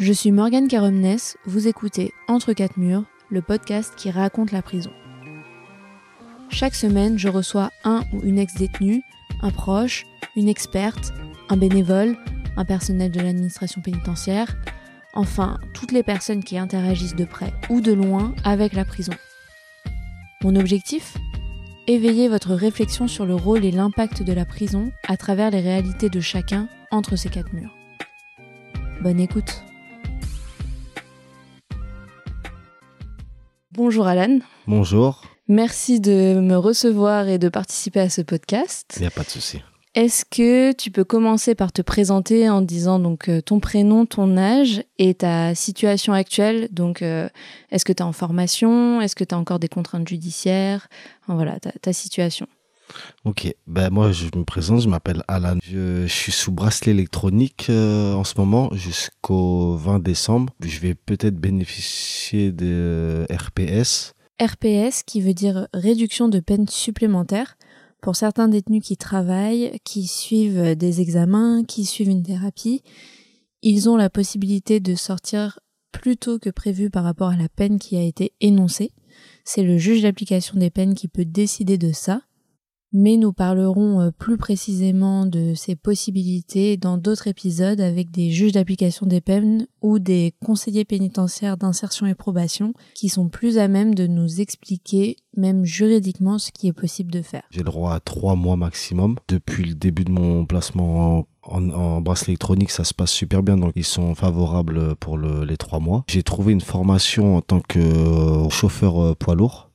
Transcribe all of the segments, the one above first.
Je suis Morgane Caromnes, vous écoutez Entre quatre murs, le podcast qui raconte la prison. Chaque semaine, je reçois un ou une ex-détenue, un proche, une experte, un bénévole, un personnel de l'administration pénitentiaire, enfin toutes les personnes qui interagissent de près ou de loin avec la prison. Mon objectif? Éveiller votre réflexion sur le rôle et l'impact de la prison à travers les réalités de chacun entre ces quatre murs. Bonne écoute. Bonjour Alan. Bonjour. Merci de me recevoir et de participer à ce podcast. Il n'y a pas de souci. Est-ce que tu peux commencer par te présenter en disant donc euh, ton prénom, ton âge et ta situation actuelle? Donc, euh, est-ce que tu es en formation? Est-ce que tu as encore des contraintes judiciaires? Enfin, Voilà, ta, ta, situation. Ok, ben moi je me présente, je m'appelle Alan. Je, suis sous bracelet électronique euh, en ce moment jusqu'au 20 décembre. Je vais peut-être bénéficier de RPS. RPS qui veut dire réduction de peine supplémentaire pour certains détenus qui travaillent, qui suivent des examens, qui suivent une thérapie, ils ont la possibilité de sortir plus tôt que prévu par rapport à la peine qui a été énoncée. C'est le juge d'application des peines qui peut décider de ça mais nous parlerons euh, plus précisément de ces possibilités dans d'autres épisodes avec des juges d'application des peines ou des conseillers pénitentiaires d'insertion et probation qui sont plus à même de nous expliquer, même juridiquement, ce qui est possible de faire. J'ai le droit à trois mois maximum. Depuis le début de mon placement en, en, bracelet électronique, ça se passe super bien, donc ils sont favorables pour le, les trois mois. J'ai trouvé une formation en tant que chauffeur euh, poids lourd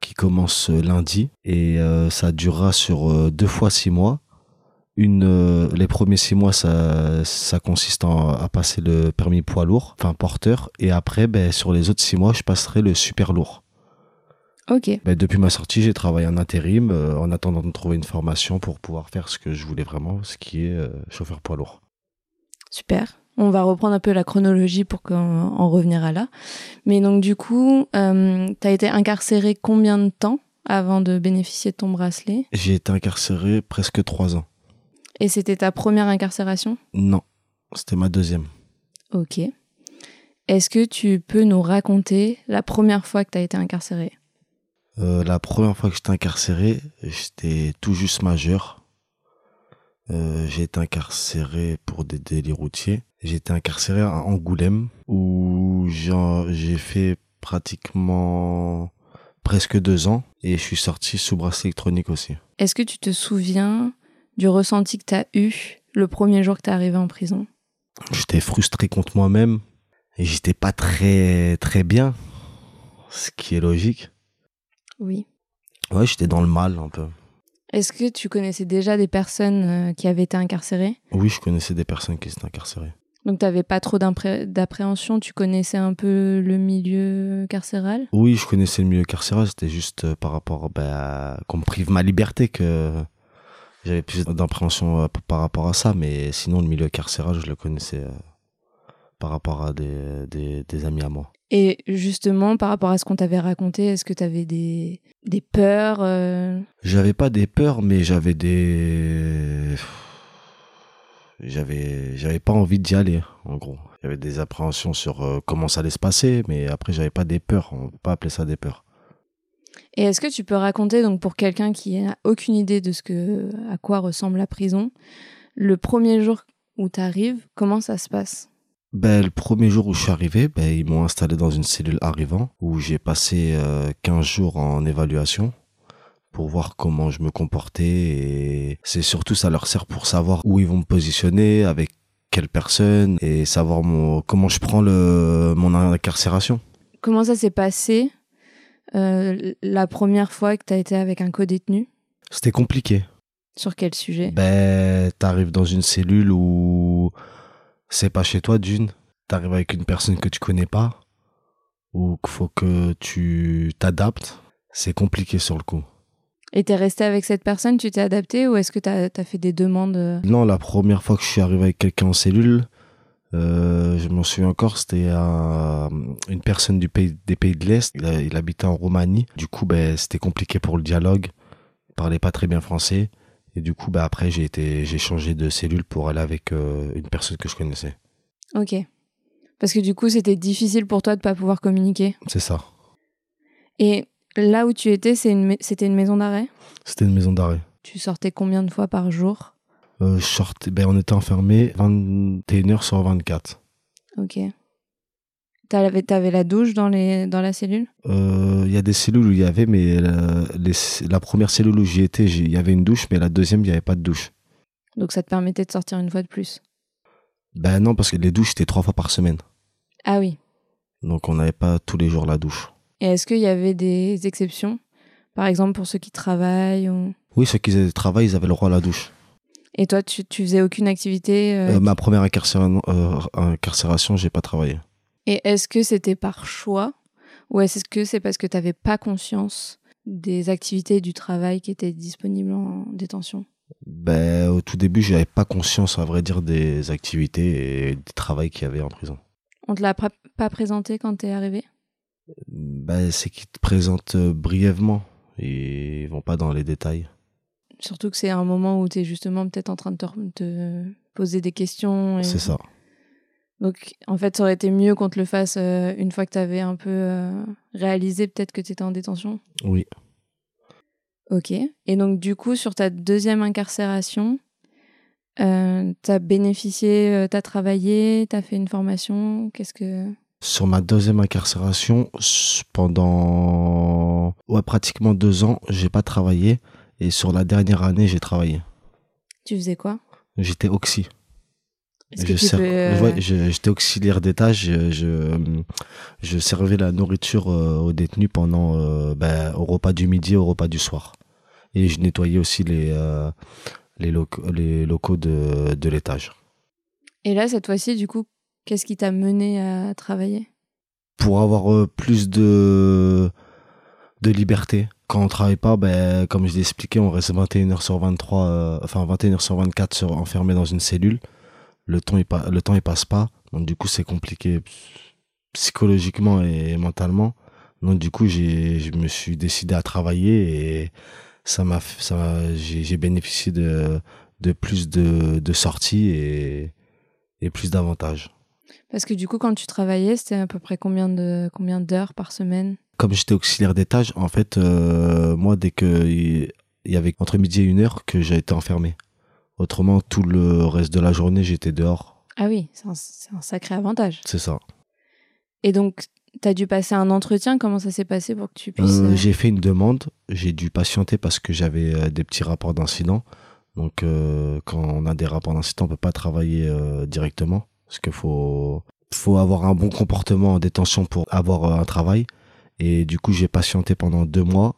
qui commence lundi et euh, ça durera sur euh, deux fois six mois. Une, euh, les premiers six mois, ça, ça consiste en, à passer le permis poids lourd, enfin porteur, et après, ben, sur les autres six mois, je passerai le super lourd. Ok. Ben, depuis ma sortie, j'ai travaillé en intérim en attendant de trouver une formation pour pouvoir faire ce que je voulais vraiment, ce qui est chauffeur poids lourd. Super. On va reprendre un peu la chronologie pour en revenir à là. Mais donc du coup, euh, tu as été incarcéré combien de temps avant de bénéficier de ton bracelet? J'ai été incarcéré presque trois ans. Et c'était ta première incarcération? Non, c'était ma deuxième. Ok. Est-ce que tu peux nous raconter la première fois que tu as été incarcéré? Euh, La première fois que j'étais incarcéré, j'étais tout juste majeur. Euh, j'ai été incarcéré pour des délits routiers. J'ai été incarcéré à Angoulême où j'ai fait pratiquement presque deux ans et je suis sorti sous bracelet électronique aussi. Est-ce que tu te souviens du ressenti que tu as eu le premier jour que tu es arrivé en prison? J'étais frustré contre moi-même et j'étais pas très très bien, ce qui est logique. Oui. Ouais, j'étais dans le mal un peu. Est-ce que tu connaissais déjà des personnes euh, qui avaient été incarcérées? Oui, je connaissais des personnes qui étaient incarcérées. Donc tu n'avais pas trop d'appréhension, tu connaissais un peu le milieu carcéral? Oui, je connaissais le milieu carcéral, c'était juste euh, par rapport bah, qu'on me prive ma liberté que j'avais plus d'appréhension euh, par rapport à ça, mais sinon le milieu carcéral, je le connaissais euh, par rapport à des, des, des, amis à moi. Et justement, par rapport à ce qu'on t'avait raconté, est-ce que tu avais des, des peurs J'avais pas des peurs, mais j'avais des j'avais j'avais pas envie d'y aller en gros. J'avais des appréhensions sur euh, comment ça allait se passer mais après j'avais pas des peurs. On peut pas appeler ça des peurs. Et est-ce que tu peux raconter donc pour quelqu'un qui n'a aucune idée de ce que à quoi ressemble la prison le premier jour où tu arrives comment ça se passe? Ben, le premier jour où je suis arrivé, ben, ils m'ont installé dans une cellule arrivant où j'ai passé euh, 15 jours en évaluation pour voir comment je me comportais et c'est surtout ça leur sert pour savoir où ils vont me positionner avec quelle personne et savoir mon, comment je prends le mon incarcération. Comment ça s'est passé euh, la première fois que tu as été avec un co-détenu? C'était compliqué. Sur quel sujet? Ben, t'arrives dans une cellule où c'est pas chez toi d'une, t'arrives avec une personne que tu connais pas ou qu'il faut que tu t'adaptes. C'est compliqué sur le coup. Et t'es resté avec cette personne, tu t'es adapté ou est-ce que t'as as fait des demandes euh? Non, la première fois que je suis arrivé avec quelqu'un en cellule, euh, je m'en souviens encore, c'était une personne du pays, des pays de l'Est. Il, il, habitait en Roumanie. Du coup, ben, c'était compliqué pour le dialogue. Il parlait pas très bien français. Et du coup, ben, après, j'ai été, j'ai changé de cellule pour aller avec euh, une personne que je connaissais. Ok. Parce que du coup, c'était difficile pour toi de pas pouvoir communiquer. C'est ça. Et là où tu étais, une, c'était une maison d'arrêt? C'était une maison d'arrêt. Tu sortais combien de fois par jour? Euh, sortais, ben, On était enfermés 21h sur 24. Ok. T'avais, t'avais la douche dans, les, dans la cellule? Il euh, y a des cellules où il y avait, mais la, les, la première cellule où j'y étais, il y avait une douche, mais la deuxième, il n'y avait pas de douche. Donc ça te permettait de sortir une fois de plus? Ben non, parce que les douches, c'était trois fois par semaine. Ah oui. Donc on n'avait pas tous les jours la douche. Et est-ce qu'il y avait des exceptions? Par exemple pour ceux qui travaillent ou... Oui, ceux qui travaillent, ils avaient le droit à la douche. Et toi, tu, tu faisais aucune activité euh, Ma première incarcération, euh, incarcération j'ai pas travaillé. Et est-ce que c'était par choix? Ou est-ce que c'est parce que tu n'avais pas conscience des activités du travail qui étaient disponibles en détention? Ben, Au tout début, je n'avais pas conscience, à vrai dire, des activités et du travail qu'il y avait en prison. On te l'a pas présenté quand tu es arrivé? Ben, C'est qu'ils te présentent euh, brièvement et ils vont pas dans les détails. Surtout que c'est un moment où tu es justement peut-être en train de te, poser des questions. C'est ça. Donc, en fait, ça aurait été mieux qu'on te le fasse euh, une fois que tu avais un peu euh, réalisé peut-être que tu étais en détention Oui. Ok. Et donc, du coup, sur ta deuxième incarcération, euh, tu as bénéficié, tu as travaillé, tu as fait une formation Qu'est-ce que. Sur ma deuxième incarcération, pendant ouais, pratiquement deux ans, j'ai pas travaillé. Et sur la dernière année, j'ai travaillé. Tu faisais quoi? J'étais oxy. Euh, j'étais auxiliaire d'étage. Je, je, servais la nourriture euh, aux détenus pendant euh, ben, au repas du midi, au repas du soir. Et je nettoyais aussi les, les, locaux, les locaux de, de l'étage. Et là, cette fois-ci, du coup, qu'est-ce qui t'a mené à travailler? Pour avoir plus de, de liberté. Quand on travaille pas, ben, comme je l'ai expliqué, on reste 21h sur 23, enfin 21h sur 24 sur, enfermé dans une cellule. Le temps il, le temps il passe pas. Donc du coup c'est compliqué psychologiquement et mentalement. Donc du coup je me suis décidé à travailler et ça m'a j'ai bénéficié de de plus de, de sorties et et plus d'avantages parce que du coup quand tu travaillais c'était à peu près combien de combien d'heures par semaine? Comme j'étais auxiliaire d'étage en fait euh, moi dès que il y avait entre midi et une heure que j'ai été enfermé Autrement, tout le reste de la journée, j'étais dehors. Ah oui, c'est un, sacré avantage. C'est ça. Et donc, tu as dû passer un entretien? Comment ça s'est passé pour que tu puisses. Euh, euh, j'ai fait une demande. J'ai dû patienter parce que j'avais des petits rapports d'incident. Donc, quand on a des rapports d'incident, on peut pas travailler directement. Parce qu'il faut, faut avoir un bon comportement en détention pour avoir un travail. Et du coup, j'ai patienté pendant deux mois.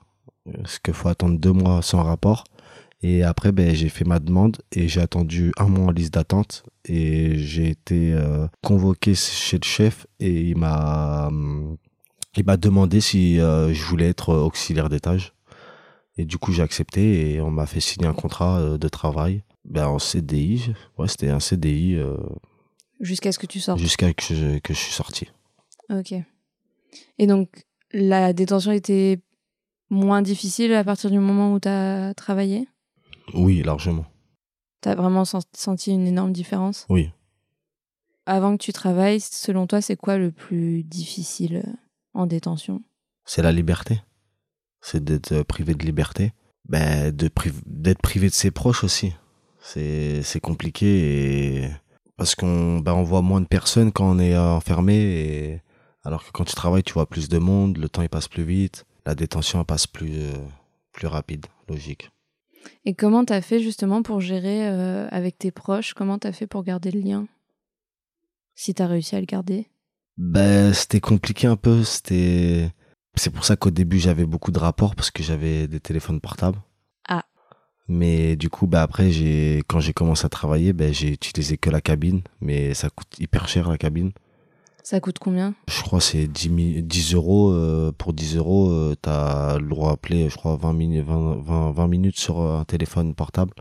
Parce qu'il faut attendre deux mois sans rapport. Et après, ben, j'ai fait ma demande et j'ai attendu un mois en liste d'attente. Et j'ai été euh, convoqué chez le chef et il m'a, il m'a demandé si euh, je voulais être auxiliaire d'étage. Et du coup, j'ai accepté et on m'a fait signer un contrat euh, de travail ben, en CDI. Ouais, c'était un CDI. Jusqu'à ce que tu sortes Jusqu'à que je, que je suis sorti. Ok. Et donc, la détention était moins difficile à partir du moment où tu as travaillé? Oui, largement. T'as vraiment senti une énorme différence? Oui. Avant que tu travailles, selon toi, c'est quoi le plus difficile euh, en détention? C'est la liberté. C'est d'être euh, privé de liberté. Ben, d'être privé de ses proches aussi. C'est compliqué et parce qu'on on voit moins de personnes quand on est euh, enfermé et alors que quand tu travailles, tu vois plus de monde, le temps il passe plus vite, la détention passe plus plus rapide, logique. Et comment t'as fait justement pour gérer euh, avec tes proches? Comment t'as fait pour garder le lien? Si t'as réussi à le garder? Ben, c'était compliqué un peu. C'était. C'est pour ça qu'au début j'avais beaucoup de rapports parce que j'avais des téléphones portables. Mais du coup, bah après, j'ai quand j'ai commencé à travailler, ben j'ai utilisé que la cabine, mais ça coûte hyper cher la cabine. Ça coûte combien? Je crois c'est 10, 10 euros. Euh, pour 10 euros, euh, tu as le droit d'appeler, je crois, 20, minutes, 20, 20, minutes sur un téléphone portable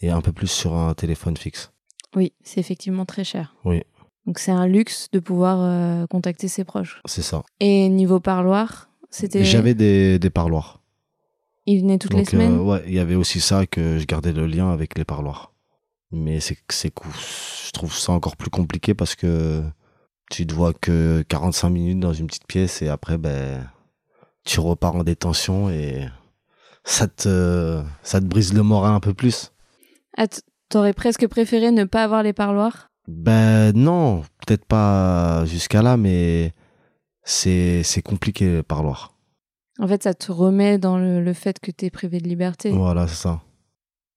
et un peu plus sur un téléphone fixe. Oui, c'est effectivement très cher. Oui. Donc c'est un luxe de pouvoir euh, contacter ses proches. C'est ça. Et niveau parloir, c'était. J'avais des, des parloirs. Ils venaient toutes les semaines? Ouais, il y avait aussi ça que je gardais le lien avec les parloirs. Mais c'est, c'est, je trouve ça encore plus compliqué parce que Tu te vois que 45 minutes dans une petite pièce et après, ben, tu repars en détention et ça te, ça te brise le moral un peu plus. Ah, T'aurais presque préféré ne pas avoir les parloirs? Ben non, peut-être pas jusqu'à là, mais c'est c'est compliqué le parloir. En fait, ça te remet dans le, le fait que t'es privé de liberté. Voilà, c'est ça.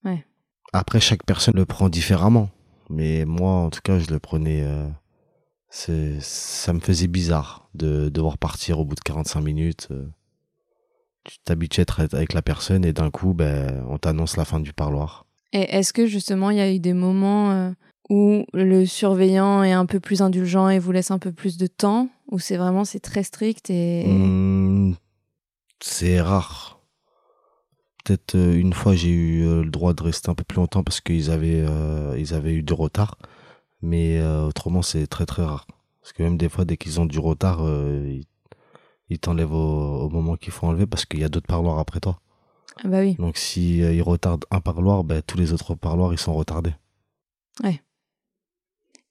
Ouais. Après, chaque personne le prend différemment. Mais moi, en tout cas, je le prenais. euh, c'est, ça me faisait bizarre de devoir partir au bout de 45 minutes. euh. Tu t'habitues à être avec la personne et d'un coup, ben, on t'annonce la fin du parloir. Et est-ce que justement, il y a eu des moments euh, où le surveillant est un peu plus indulgent et vous laisse un peu plus de temps Ou c'est vraiment, c'est très strict et... Hmm, c'est rare. Peut-être euh, une fois j'ai eu euh, le droit de rester un peu plus longtemps parce qu'ils avaient, euh, ils avaient eu du retard. Mais euh, autrement, c'est très très rare. Parce que même des fois, dès qu'ils ont du retard, euh, ils, ils t'enlèvent au, au moment qu'il faut enlever parce qu'il y a d'autres parloirs après toi. Ah bah oui. Donc si ils retardent un parloir, ben, tous les autres parloirs, ils sont retardés.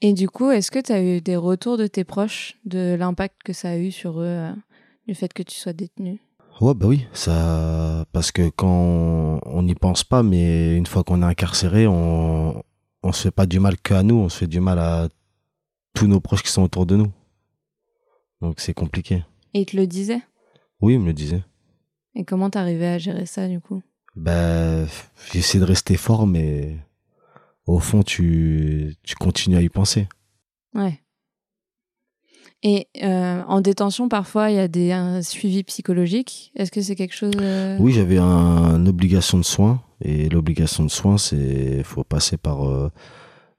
Et du coup, est-ce que tu as eu des retours de tes proches de l'impact que ça a eu sur eux, euh, du fait que tu sois détenu? Ouais, bah oui, ça, parce que quand on n'y pense pas, mais une fois qu'on est incarcéré, on, on se fait pas du mal qu'à nous, on se fait du mal à tous nos proches qui sont autour de nous. Donc c'est compliqué. Et ils te le disaient Oui, il me le disait. Et comment t'arrivais à gérer ça, du coup? Ben, j'essaie de rester fort, mais au fond, tu, tu continues à y penser. Ouais. Et euh, en détention, parfois, il y a des un suivis psychologiques. Est-ce que c'est quelque chose... euh, Oui, j'avais un- une obligation de soins et l'obligation de soins, c'est faut passer par.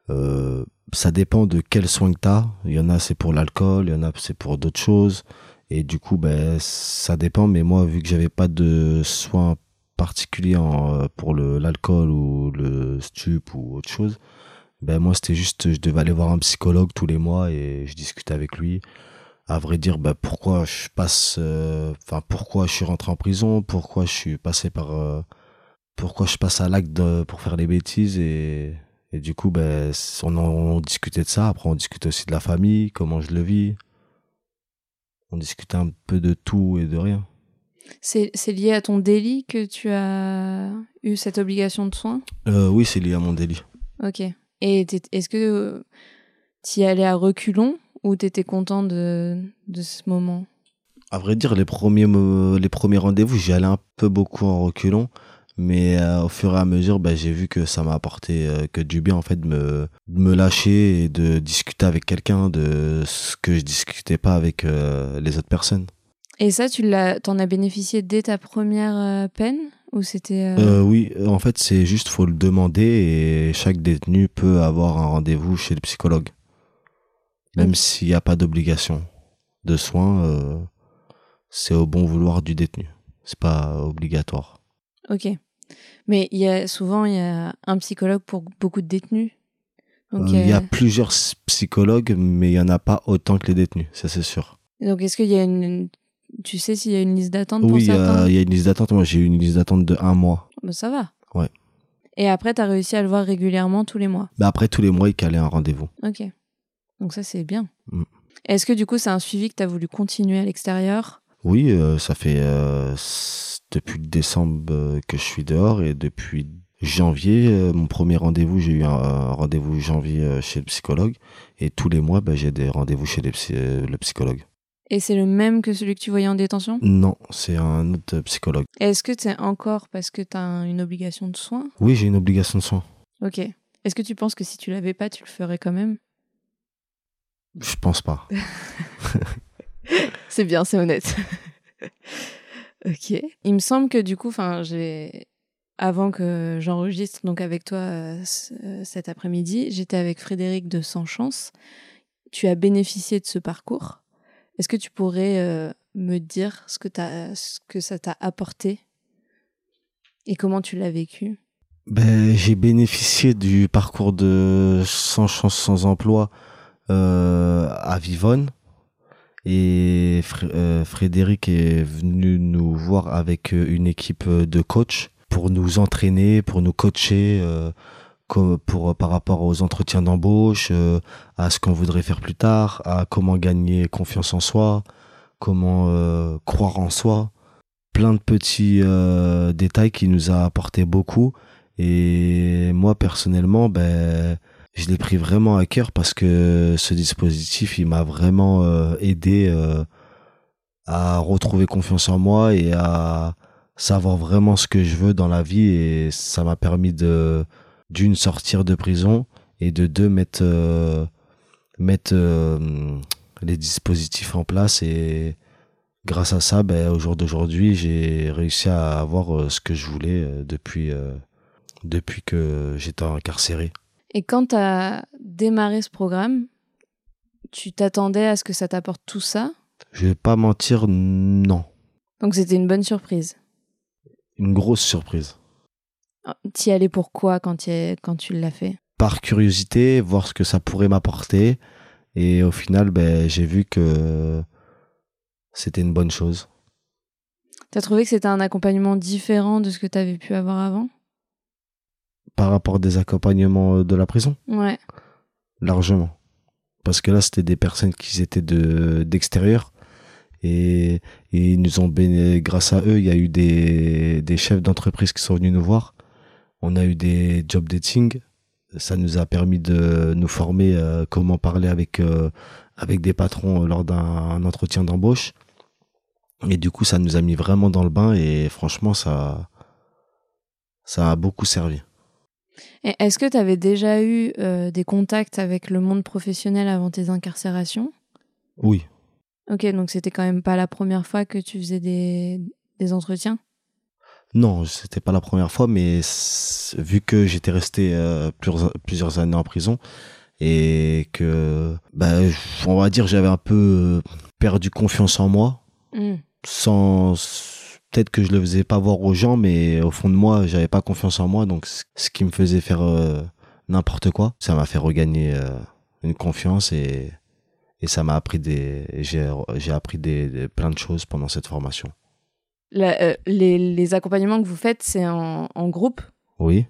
euh, ça dépend de quels soins que t'as. Il y en a c'est pour l'alcool, il y en a c'est pour d'autres choses. Et du coup, ben ça dépend. Mais moi, vu que j'avais pas de soins particuliers en, pour l'alcool ou le stup ou autre chose, ben moi c'était juste je devais aller voir un psychologue tous les mois et je discutais avec lui. À vrai dire bah pourquoi je passe euh, enfin pourquoi je suis rentré en prison? Pourquoi je suis passé par euh, pourquoi je passe à l'acte pour faire les bêtises? Et et du coup ben on, discutait de ça. Après on discutait aussi de la famille comment je le vis. On discutait un peu de tout et de rien. C'est c'est lié à ton délit que tu as eu cette obligation de soins? Euh, oui c'est lié à mon délit. Ok. Et est-ce que tu y allais à reculons ou t'étais content de, de ce moment? À vrai dire, les premiers, les premiers rendez-vous, j'y allais un peu beaucoup en reculons. Mais euh, au fur et à mesure, bah, j'ai vu que ça m'a apporté euh, que du bien, en fait, de me, de me lâcher et de discuter avec quelqu'un de ce que je discutais pas avec euh, les autres personnes. Et ça, tu l'as, t'en as bénéficié dès ta première peine? Ou c'était euh, Euh, oui, en fait, c'est juste, faut le demander et chaque détenu peut avoir un rendez-vous chez le psychologue. Même s'il n'y a pas d'obligation de soins, euh, c'est au bon vouloir du détenu. C'est pas obligatoire. Ok. Mais il y a souvent il y a un psychologue pour beaucoup de détenus. Donc, Euh, il y a euh, plusieurs psychologues, mais il y en a pas autant que les détenus, ça c'est sûr. donc est-ce qu'il y a une- tu sais s'il y a une liste d'attente pour Oui, il y, certains a, il y a une liste d'attente. Moi, j'ai eu une liste d'attente de un mois. Bah, ça va. Ouais. Et après, t'as réussi à le voir régulièrement tous les mois. Mais après, tous les mois, il calait un rendez-vous. Ok. Donc ça, c'est bien. Mm. Est-ce que du coup, c'est un suivi que t'as voulu continuer à l'extérieur? Oui, euh, ça fait euh, depuis décembre euh, que je suis dehors et depuis janvier, mon premier rendez-vous, j'ai eu un, un rendez-vous janvier chez le psychologue et tous les mois, bah, j'ai des rendez-vous chez les psy- le psychologue. Et c'est le même que celui que tu voyais en détention? Non, c'est un autre psychologue. Est-ce que c'est encore parce que t'as un- une obligation de soins? Oui, j'ai une obligation de soins. Ok. Est-ce que tu penses que si tu l'avais pas, tu le ferais quand même? Je pense pas. C'est bien, c'est honnête. ok. Il me semble que du coup, enfin, j'ai avant que j'enregistre donc avec toi euh, euh, cet après-midi, j'étais avec Frédéric de Sans Chance. Tu as bénéficié de ce parcours. Est-ce que tu pourrais euh, me dire ce que, ça t'a apporté et comment tu l'as vécu? Ben, j'ai bénéficié du parcours de sans chance sans emploi euh, à Vivonne. Et euh, Frédéric est venu nous voir avec une équipe de coachs pour nous entraîner, pour nous coacher, pour par rapport aux entretiens d'embauche, à ce qu'on voudrait faire plus tard, à comment gagner confiance en soi, comment croire en soi, plein de petits détails qui nous a apporté beaucoup. Et moi personnellement, ben je l'ai pris vraiment à cœur parce que ce dispositif, il m'a vraiment euh, aidé euh, à retrouver confiance en moi et à savoir vraiment ce que je veux dans la vie et ça m'a permis de d'une sortir de prison et de deux mettre euh, mettre les dispositifs en place et grâce à ça ben au jour d'aujourd'hui j'ai réussi à avoir ce que je voulais depuis depuis que j'étais incarcéré et quand tu as démarré ce programme, tu t'attendais à ce que ça t'apporte tout ça? Je vais pas mentir, non. Donc c'était une bonne surprise? Une grosse surprise. T'y allais pourquoi quand, quand tu l'as fait? Par curiosité, voir ce que ça pourrait m'apporter. Et au final, ben, j'ai vu que c'était une bonne chose. T'as trouvé que c'était un accompagnement différent de ce que tu avais pu avoir avant? Par rapport des accompagnements de la prison? Ouais. Largement. Parce que là, c'était des personnes qui étaient de d'extérieur. Et, ils nous ont grâce à eux, il y a eu des, des chefs d'entreprise qui sont venus nous voir. On a eu des job dating. Ça nous a permis de nous former euh, comment parler avec, euh, avec des patrons lors d'un entretien d'embauche. Et du coup, ça nous a mis vraiment dans le bain et franchement, ça, ça a beaucoup servi. Est-ce que tu avais déjà eu euh, des contacts avec le monde professionnel avant tes incarcérations? Oui. Ok, donc c'était quand même pas la première fois que tu faisais des, des entretiens? Non, c'était pas la première fois, mais vu que j'étais resté euh, plusieurs, plusieurs, années en prison et que, bah, on va dire, j'avais un peu perdu confiance en moi, mmh. sans peut-être que je le faisais pas voir aux gens, mais au fond de moi, j'avais pas confiance en moi, donc ce qui me faisait faire euh, n'importe quoi, ça m'a fait regagner euh, une confiance et, et ça m'a appris des, j'ai appris des, plein de choses pendant cette formation. Euh, les, les, accompagnements que vous faites, c'est en, en, groupe? Oui.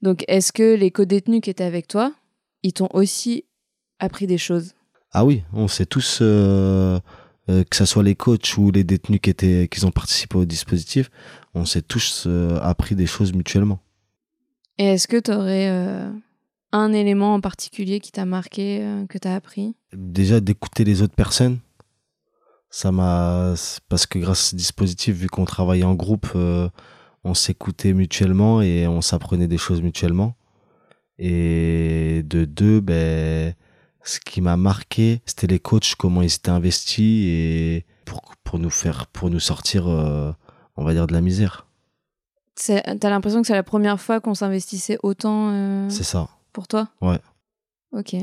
Donc, est-ce que les co-détenus qui étaient avec toi, ils t'ont aussi appris des choses? Ah oui, on s'est tous euh, que ce soit les coachs ou les détenus qui étaient qui ont participé au dispositif, on s'est tous euh, appris des choses mutuellement. Et est-ce que tu aurais euh, un élément en particulier qui t'a marqué, que tu as appris? Déjà d'écouter les autres personnes. Ça m'a parce que grâce à ce dispositif, vu qu'on travaillait en groupe, on s'écoutait mutuellement et on s'apprenait des choses mutuellement. Et de deux, ben ce qui m'a marqué, c'était les coachs, comment ils étaient investis et pour, pour nous faire, pour nous sortir, euh, on va dire, de la misère. T'as l'impression que c'est la première fois qu'on s'investissait autant euh, C'est ça. Pour toi? Ouais. Ok.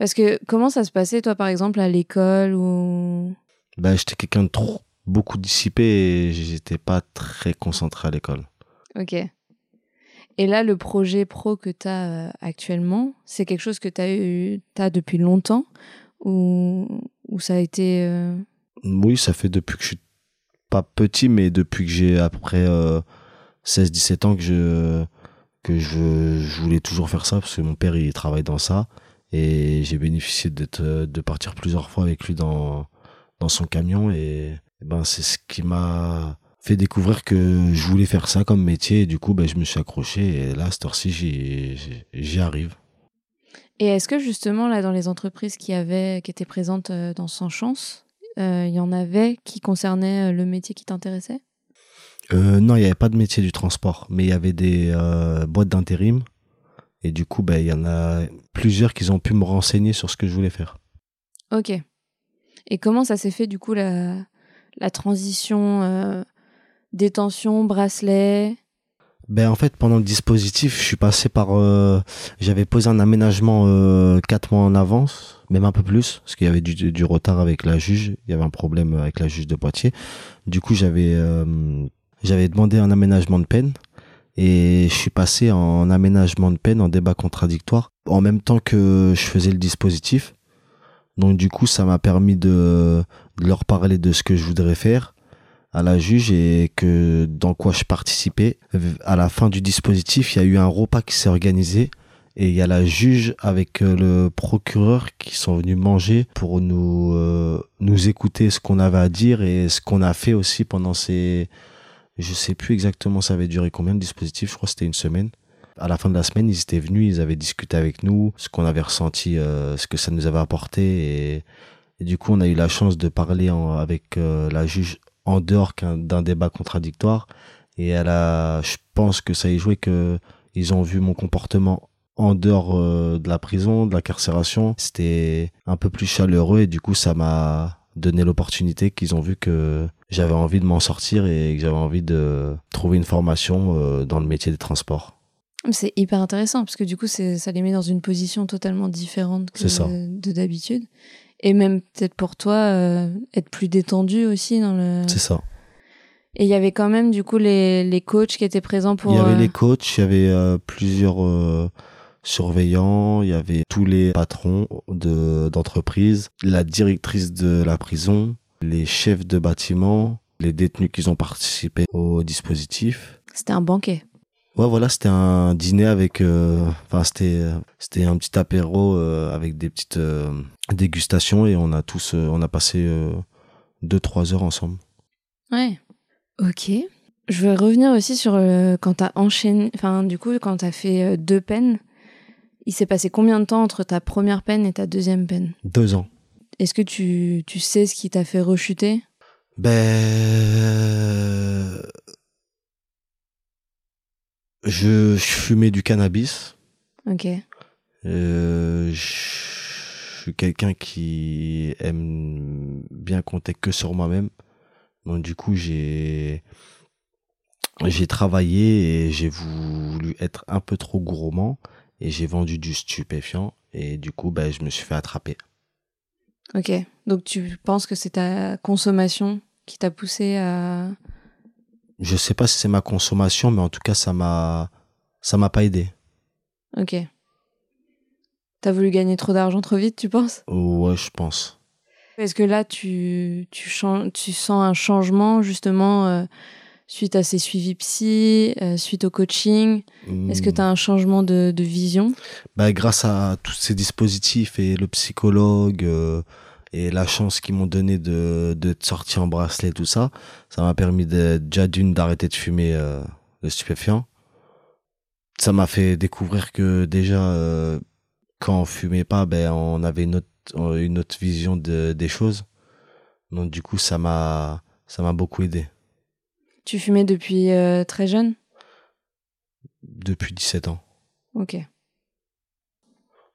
Parce que comment ça se passait, toi, par exemple, à l'école ou... Ben, j'étais quelqu'un de trop, beaucoup dissipé et j'étais pas très concentré à l'école. Ok. Et là, le projet pro que tu as euh, actuellement, c'est quelque chose que tu as eu as depuis longtemps ou, ou ça a été. Euh, oui, ça fait depuis que je suis pas petit, mais depuis que j'ai à peu près 16-17 ans que je que je, je, voulais toujours faire ça parce que mon père il travaille dans ça et j'ai bénéficié d'être de partir plusieurs fois avec lui dans dans son camion et, et ben c'est ce qui m'a fait découvrir que je voulais faire ça comme métier et du coup ben, je me suis accroché et là cette heure-ci j'y arrive. Et est-ce que justement là dans les entreprises qui avaient qui étaient présentes euh, dans Sans Chance, euh, il y en avait qui concernaient euh, le métier qui t'intéressait? Non, il n'y avait pas de métier du transport, mais il y avait des boîtes d'intérim et du coup ben il y en a plusieurs qui ont pu me renseigner sur ce que je voulais faire. Ok. Et comment ça s'est fait du coup la, la transition détention, bracelet ben en fait pendant le dispositif je suis passé par euh, j'avais posé un aménagement euh, quatre mois en avance même un peu plus parce qu'il y avait du, du, retard avec la juge il y avait un problème avec la juge de Poitiers du coup j'avais euh, j'avais demandé un aménagement de peine et je suis passé en aménagement de peine en débat contradictoire en même temps que je faisais le dispositif donc du coup ça m'a permis de, de leur parler de ce que je voudrais faire à la juge et que dans quoi je participais. À la fin du dispositif, il y a eu un repas qui s'est organisé et il y a la juge avec euh, le procureur qui sont venus manger pour nous euh, nous écouter ce qu'on avait à dire et ce qu'on a fait aussi pendant ces je sais plus exactement ça avait duré combien de dispositifs je crois que c'était une semaine. À la fin de la semaine ils étaient venus ils avaient discuté avec nous ce qu'on avait ressenti euh, ce que ça nous avait apporté. Et, du coup on a eu la chance de parler en, avec la juge en dehors d'un débat contradictoire. Et elle a je pense que ça a joué que ils ont vu mon comportement en dehors euh, de la prison, de la carcération, c'était un peu plus chaleureux et du coup ça m'a donné l'opportunité qu'ils ont vu que j'avais envie de m'en sortir et que j'avais envie de trouver une formation euh, dans le métier des transports. C'est hyper intéressant parce que du coup ça les met dans une position totalement différente que de d'habitude et même peut-être pour toi euh, être plus détendu aussi dans le. C'est ça. Et il y avait quand même du coup les, les coachs qui étaient présents pour. Il y avait les coachs, il y avait plusieurs surveillants, il y avait tous les patrons de d'entreprise, la directrice de la prison, les chefs de bâtiment, les détenus qui ont participé au dispositif. C'était un banquet. Ouais, voilà, c'était un dîner avec, euh, enfin c'était c'était un petit apéro euh, avec des petites euh, dégustations et on a tous, on a passé deux trois heures ensemble. Ouais. Ok. Je veux revenir aussi sur quand t'as enchaîné, enfin du coup quand t'as fait deux peines. Il s'est passé combien de temps entre ta première peine et ta deuxième peine? Deux ans. Est-ce que tu, tu sais ce qui t'a fait rechuter? Ben. Je, fumais du cannabis. Ok. Euh, je suis quelqu'un qui aime bien compter que sur moi-même. Donc du coup, j'ai j'ai travaillé et j'ai voulu être un peu trop gourmand et j'ai vendu du stupéfiant et du coup ben, je me suis fait attraper. Ok, donc tu penses que c'est ta consommation qui t'a poussé à... Je sais pas si c'est ma consommation, mais en tout cas ça m'a ça m'a pas aidé. Ok. T'as voulu gagner trop d'argent trop vite, tu penses? Ouais, je pense. Est-ce que là tu tu, tu sens un changement justement euh, suite à ces suivis psy, euh, suite au coaching Est-ce que tu as un changement de, vision? Bah, Grâce à tous ces dispositifs et le psychologue euh, et la chance qu'ils m'ont donné de, de sortir en bracelet, tout ça, ça m'a permis de, déjà d'une d'arrêter de fumer euh, le stupéfiant. Ça m'a fait découvrir que déjà, quand on fumait pas, ben, on avait une autre, une autre vision de, des choses. Donc du coup, ça m'a ça m'a beaucoup aidé. Tu fumais depuis euh, très jeune? Depuis 17 ans. Ok.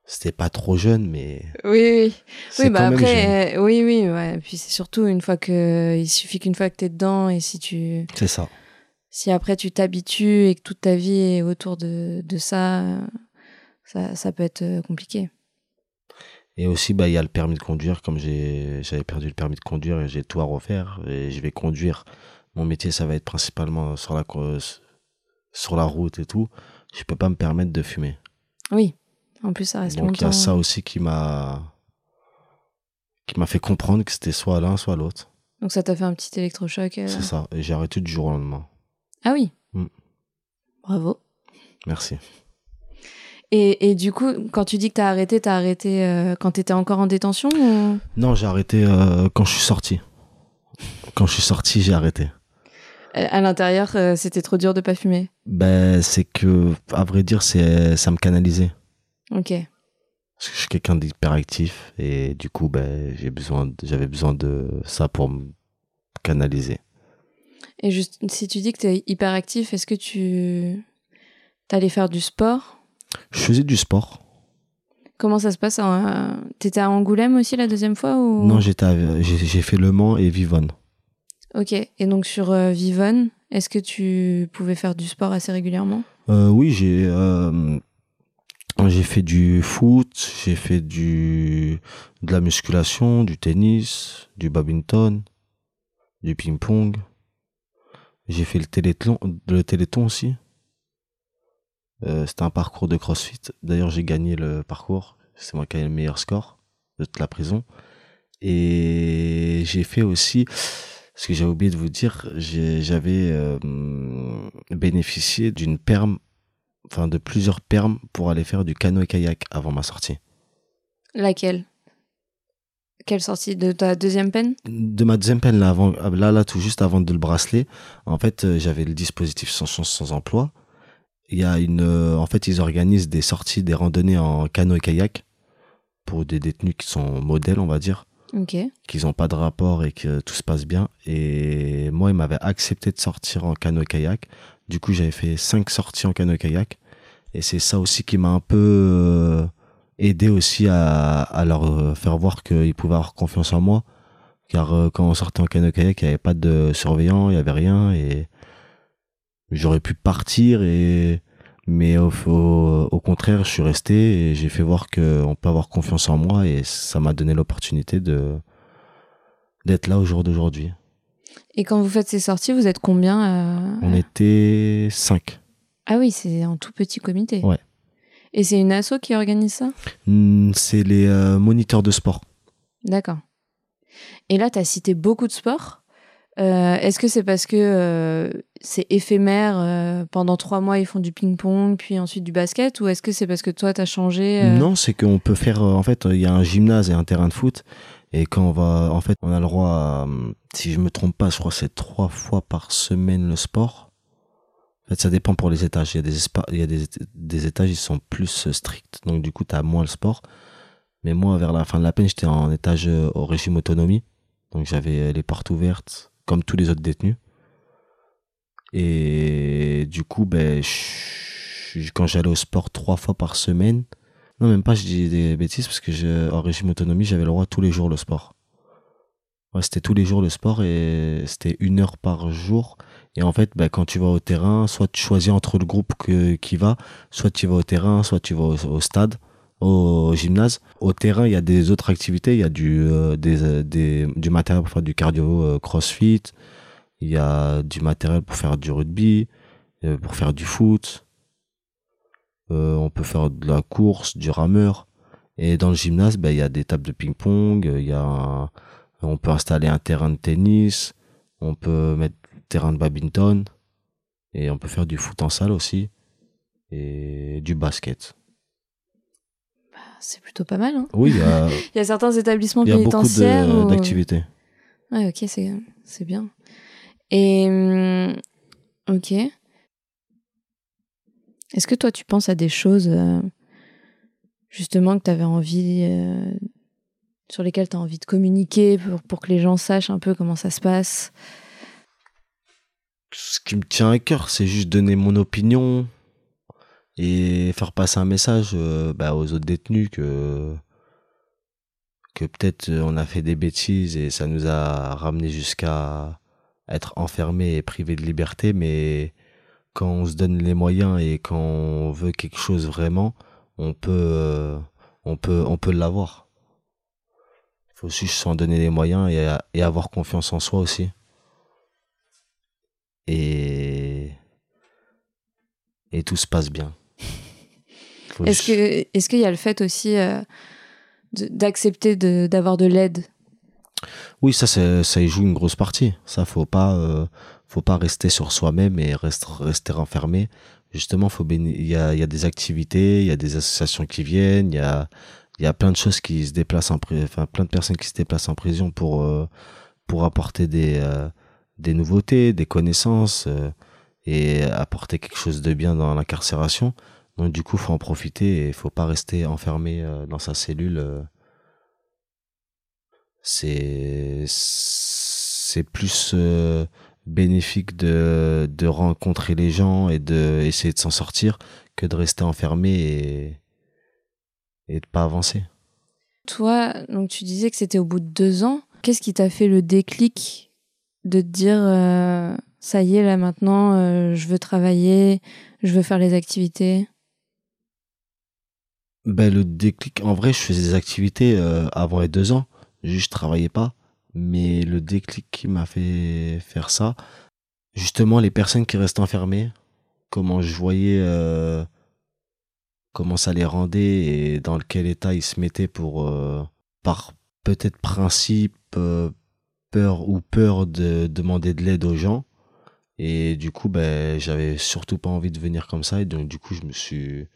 C'était pas trop jeune, mais. Oui, oui. Oui, bah après, euh, oui, oui. Ouais. Puis c'est surtout une fois que. Il suffit qu'une fois que t'es dedans et si tu. C'est ça. Si après tu t'habitues et que toute ta vie est autour de, de ça, ça, ça peut être euh, compliqué. Et aussi, bah, il y a le permis de conduire. Comme j'avais perdu le permis de conduire j'ai tout à refaire, et je vais conduire mon métier, ça va être principalement sur la, sur la route et tout, je peux pas me permettre de fumer. Oui, en plus, ça reste Donc, longtemps. il y a ça aussi qui m'a qui m'a fait comprendre que c'était soit l'un, soit l'autre. Donc ça t'a fait un petit électrochoc. Euh. C'est ça, et j'ai arrêté du jour au lendemain. Ah oui mm. Bravo. Merci. Et, et, du coup, quand tu dis que t'as arrêté, t'as arrêté euh, quand t'étais encore en détention ou... Non, j'ai arrêté euh, quand je suis sorti. Quand je suis sorti, j'ai arrêté. À l'intérieur, euh, c'était trop dur de pas fumer? Ben, c'est que, à vrai dire, c'est ça me canalisait. Ok. Parce que je suis quelqu'un d'hyperactif et du coup, ben, j'ai besoin, j'avais besoin de ça pour me canaliser. Et juste, si tu dis que tu es hyperactif, est-ce que tu allais faire du sport? Je faisais du sport. Comment ça se passe T'étais à Angoulême aussi la deuxième fois ou? Non, j'étais, j'ai fait Le Mans et Vivonne. Ok. Et donc sur euh, Vivonne, est-ce que tu pouvais faire du sport assez régulièrement? Euh, Oui, j'ai euh, j'ai fait du foot, j'ai fait du de la musculation, du tennis, du badminton, du ping-pong. J'ai fait le téléthon, le téléthon aussi. C'était un parcours de CrossFit. D'ailleurs, j'ai gagné le parcours. C'est moi qui ai le meilleur score de toute la prison. Et j'ai fait aussi ce que j'ai oublié de vous dire, j'avais euh, bénéficié d'une perme, enfin de plusieurs permes pour aller faire du canoë-kayak avant ma sortie. Laquelle? Quelle sortie? De ta deuxième peine? De ma deuxième peine, là, avant, là, là, tout juste avant de le bracelet, en fait, euh, j'avais le dispositif sans chance, sans emploi. Il y a une, euh, en fait, ils organisent des sorties, des randonnées en canoë kayak pour des détenus qui sont modèles, on va dire. Ok. Qu'ils n'ont pas de rapport et que tout se passe bien. Et moi, ils m'avaient accepté de sortir en canoë kayak. Du coup, j'avais fait cinq sorties en canoë kayak. Et c'est ça aussi qui m'a un peu euh, aider aussi à, à leur euh, faire voir qu'ils pouvaient avoir confiance en moi. Car euh, quand on sortait en canoë kayak, il n'y avait pas de surveillant, il n'y avait rien et j'aurais pu partir et mais au, au, contraire, je suis resté et j'ai fait voir qu'on peut avoir confiance en moi et ça m'a donné l'opportunité de d'être là au jour d'aujourd'hui. Et quand vous faites ces sorties, vous êtes combien à... On était cinq. Ah oui, c'est un tout petit comité. Ouais. Et c'est une asso qui organise ça? C'est les euh, moniteurs de sport. D'accord. Et là, tu as cité beaucoup de sports? Euh, est-ce que c'est parce que euh, c'est éphémère Pendant trois mois, ils font du ping-pong, puis ensuite du basket Ou est-ce que c'est parce que toi, tu as changé Non, c'est qu'on peut faire. en fait, il y a un gymnase et un terrain de foot. Et quand on va. En fait, on a le droit, si je me trompe pas, je crois que c'est trois fois par semaine le sport. En fait, ça dépend pour les étages. Il y a des, il y a des, des étages, ils sont plus euh, stricts. Donc, du coup, tu as moins le sport. Mais moi, vers la fin de la peine, j'étais en étage euh, au régime autonomie. Donc, j'avais euh, les portes ouvertes, comme tous les autres détenus. Et du coup, ben, quand j'allais au sport trois fois par semaine, non, même pas, je dis des bêtises, parce que je, en régime autonomie, j'avais le droit tous les jours le sport. Ouais, c'était tous les jours le sport et c'était une heure par jour. Et en fait, bah, quand tu vas au terrain, soit tu choisis entre le groupe qui va, soit tu vas au terrain, soit tu vas au, stade, au, gymnase. Au terrain, il y a des autres activités. Il y a du, euh, euh, du matériel pour faire du cardio euh, crossfit. Il y a du matériel pour faire du rugby, pour faire du foot. on peut faire de la course, du rameur. Et dans le gymnase, bah, il y a des tables de ping-pong. Il y a, on peut installer un terrain de tennis. On peut mettre terrain de badminton et on peut faire du foot en salle aussi et du basket. C'est plutôt pas mal. Hein oui, il y, a, il y a certains établissements pénitentiaires. Il y a beaucoup d'activités. Ouais, ok, c'est bien. Et hum, ok. Est-ce que toi, tu penses à des choses euh, justement que tu avais envie, euh, sur lesquelles tu as envie de communiquer pour, pour que les gens sachent un peu comment ça se passe? Ce qui me tient à cœur, c'est juste donner mon opinion et faire passer un message euh, bah, aux autres détenus que que peut-être on a fait des bêtises et ça nous a ramené jusqu'à être enfermés et privés de liberté, mais quand on se donne les moyens et quand on veut quelque chose vraiment, on peut, euh, on peut, on peut l'avoir. Il faut juste s'en donner les moyens et avoir confiance en soi aussi. et, et tout se passe bien. Est-ce que est-ce qu'il y a le fait aussi euh, d'accepter d'avoir de, l'aide? Oui, ça ça y joue une grosse partie. Ça faut pas euh, faut pas rester sur soi-même et rester rester enfermé. Justement, faut il y a il y a des activités, il y a des associations qui viennent, il y a il y a plein de choses qui se déplacent en enfin plein de personnes qui se déplacent en prison pour euh, pour apporter des des nouveautés, des connaissances et apporter quelque chose de bien dans l'incarcération. Donc du coup, faut en profiter et faut pas rester enfermé euh, dans sa cellule. Euh. C'est c'est plus bénéfique de, de rencontrer les gens et de essayer de s'en sortir que de rester enfermé et et de pas avancer. Toi, donc tu disais que c'était au bout de deux ans. Qu'est-ce qui t'a fait le déclic de te dire euh, ça y est là maintenant euh, je veux travailler je veux faire les activités? Ben le déclic en vrai je faisais des activités euh, avant les deux ans juste je travaillais pas mais le déclic qui m'a fait faire ça justement les personnes qui restent enfermées comment je voyais comment ça les rendait et dans quel état ils se mettaient pour par peut-être principe peur ou peur de demander de l'aide aux gens. Et du coup, ben, j'avais surtout pas envie de venir comme ça. Et donc, du coup, je me suis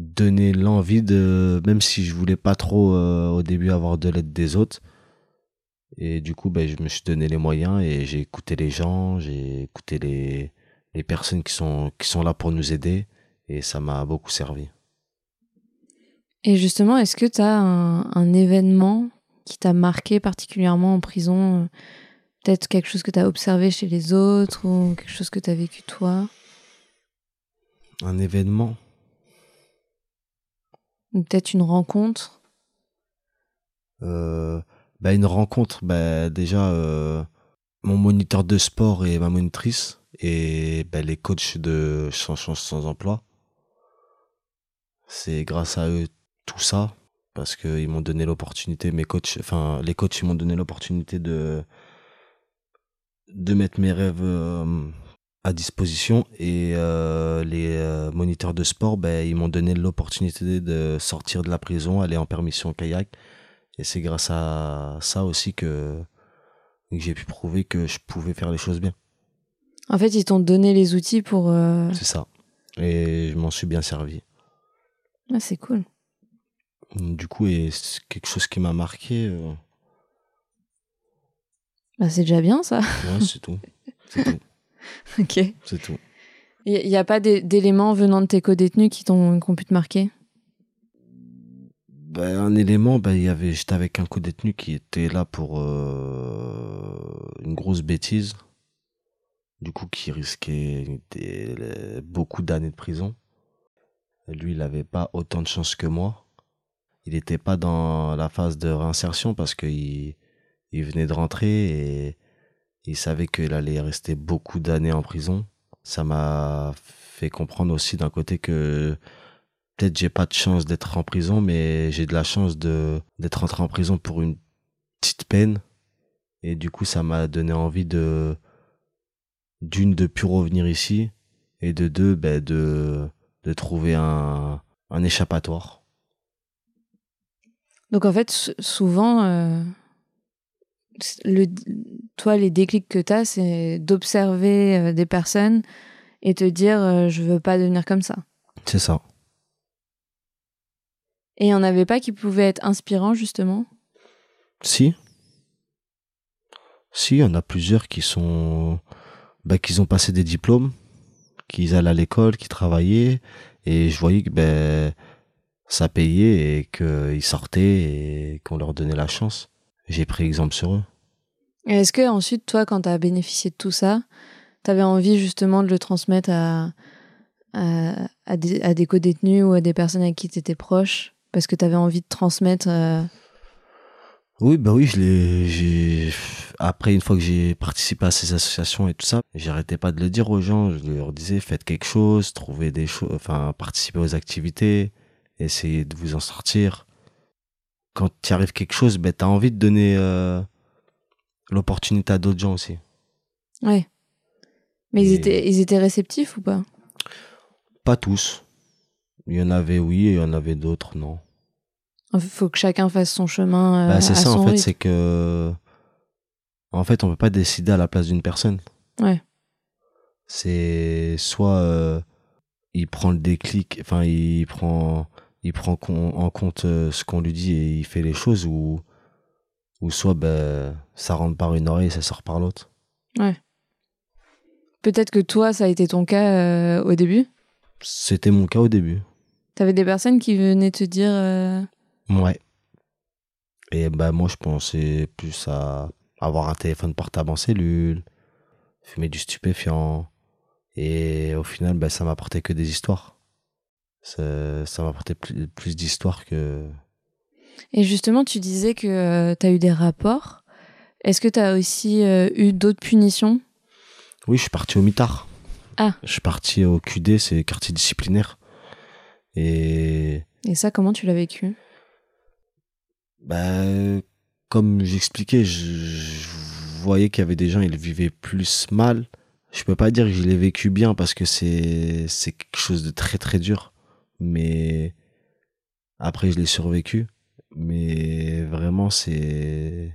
donné l'envie de, même si je voulais pas trop euh, au début avoir de l'aide des autres. Et du coup, ben, je me suis donné les moyens et j'ai écouté les gens, j'ai écouté les, les personnes qui sont, qui sont là pour nous aider. Et ça m'a beaucoup servi. Et justement, est-ce que tu as un, un événement qui t'a marqué particulièrement en prison? Peut-être quelque chose que tu as observé chez les autres ou quelque chose que tu as vécu toi? Un événement? Peut-être une rencontre? Euh, bah Une rencontre, bah déjà, euh, mon moniteur de sport et ma monitrice et bah, les coachs de Sans Sans Emploi. C'est grâce à eux tout ça, parce qu'ils m'ont donné l'opportunité, mes coachs, enfin, les coachs, m'ont donné l'opportunité de de mettre mes rêves euh, à disposition et euh, les euh, moniteurs de sport ben ils m'ont donné l'opportunité de sortir de la prison aller en permission kayak et c'est grâce à ça aussi que, j'ai pu prouver que je pouvais faire les choses bien en fait ils t'ont donné les outils pour c'est ça et je m'en suis bien servi ah, c'est cool du coup et c'est quelque chose qui m'a marqué bah, c'est déjà bien ça. Ouais, c'est tout. C'est tout. ok. C'est tout. Il n'y a pas d'éléments venant de tes co-détenus qui t'ont pu te marquer? Ben, Un élément, ben, y avait, j'étais avec un co-détenu qui était là pour euh, une grosse bêtise. Du coup, qui risquait beaucoup d'années de prison. Lui, il n'avait pas autant de chance que moi. Il n'était pas dans la phase de réinsertion parce qu'il il venait de rentrer et il savait qu'il allait rester beaucoup d'années en prison. Ça m'a fait comprendre aussi d'un côté que peut-être j'ai pas de chance d'être en prison, mais j'ai de la chance de d'être rentré en prison pour une petite peine. Et du coup, ça m'a donné envie de d'une de plus revenir ici et de deux ben, de de trouver un un échappatoire. Donc en fait, souvent, euh, le, toi, les déclics que tu as, c'est d'observer euh, des personnes et te dire euh, je veux pas devenir comme ça. C'est ça. Et il n'y en avait pas qui pouvaient être inspirants, justement? Si. Si, il y en a plusieurs qui sont. Bah, qui ont passé des diplômes, qui allaient à l'école, qui travaillaient, et je voyais que ben, ça payait et qu'ils sortaient et qu'on leur donnait la chance. J'ai pris exemple sur eux. Est-ce que ensuite, toi, quand tu as bénéficié de tout ça, tu avais envie justement de le transmettre à, à, des, à des co-détenus ou à des personnes avec qui tu étais proche? Parce que tu avais envie de transmettre. Euh, oui, bah oui, je l'ai. Après, une fois que j'ai participé à ces associations et tout ça, j'arrêtais pas de le dire aux gens. Je leur disais, faites quelque chose, trouvez des choses, enfin, participez aux activités, essayez de vous en sortir. Quand tu arrive quelque chose, ben, tu as envie de donner. Euh, l'opportunité à d'autres gens aussi. Ouais. Mais ils, étaient, ils étaient réceptifs ou pas? Pas tous. Il y en avait oui et il y en avait d'autres non. Il faut que chacun fasse son chemin. Euh, bah, c'est ça en fait, c'est que. En fait, on peut pas décider à la place d'une personne. Ouais. C'est soit euh, il prend le déclic, enfin il prend, il prend en compte euh, ce qu'on lui dit et il fait les choses ou ou soit ben, ça rentre par une oreille et ça sort par l'autre. Ouais. Peut-être que toi, ça a été ton cas euh, au début? C'était mon cas au début. T'avais des personnes qui venaient te dire. Euh, ouais. Et ben moi, je pensais plus à avoir un téléphone portable en cellule, fumer du stupéfiant. Et au final, ben, ça m'apportait que des histoires. Ça, ça m'apportait plus, plus d'histoires que, et justement, tu disais que euh, tu as eu des rapports. Est-ce que tu as aussi euh, eu d'autres punitions? Oui, je suis parti au mitard. Ah. Je suis parti au QD, c'est quartier disciplinaire. Et. Et ça, comment tu l'as vécu? Bah, Comme j'expliquais, je, voyais qu'il y avait des gens, ils vivaient plus mal. Je peux pas dire que je l'ai vécu bien parce que c'est quelque chose de très très dur. Mais après, je l'ai survécu mais vraiment c'est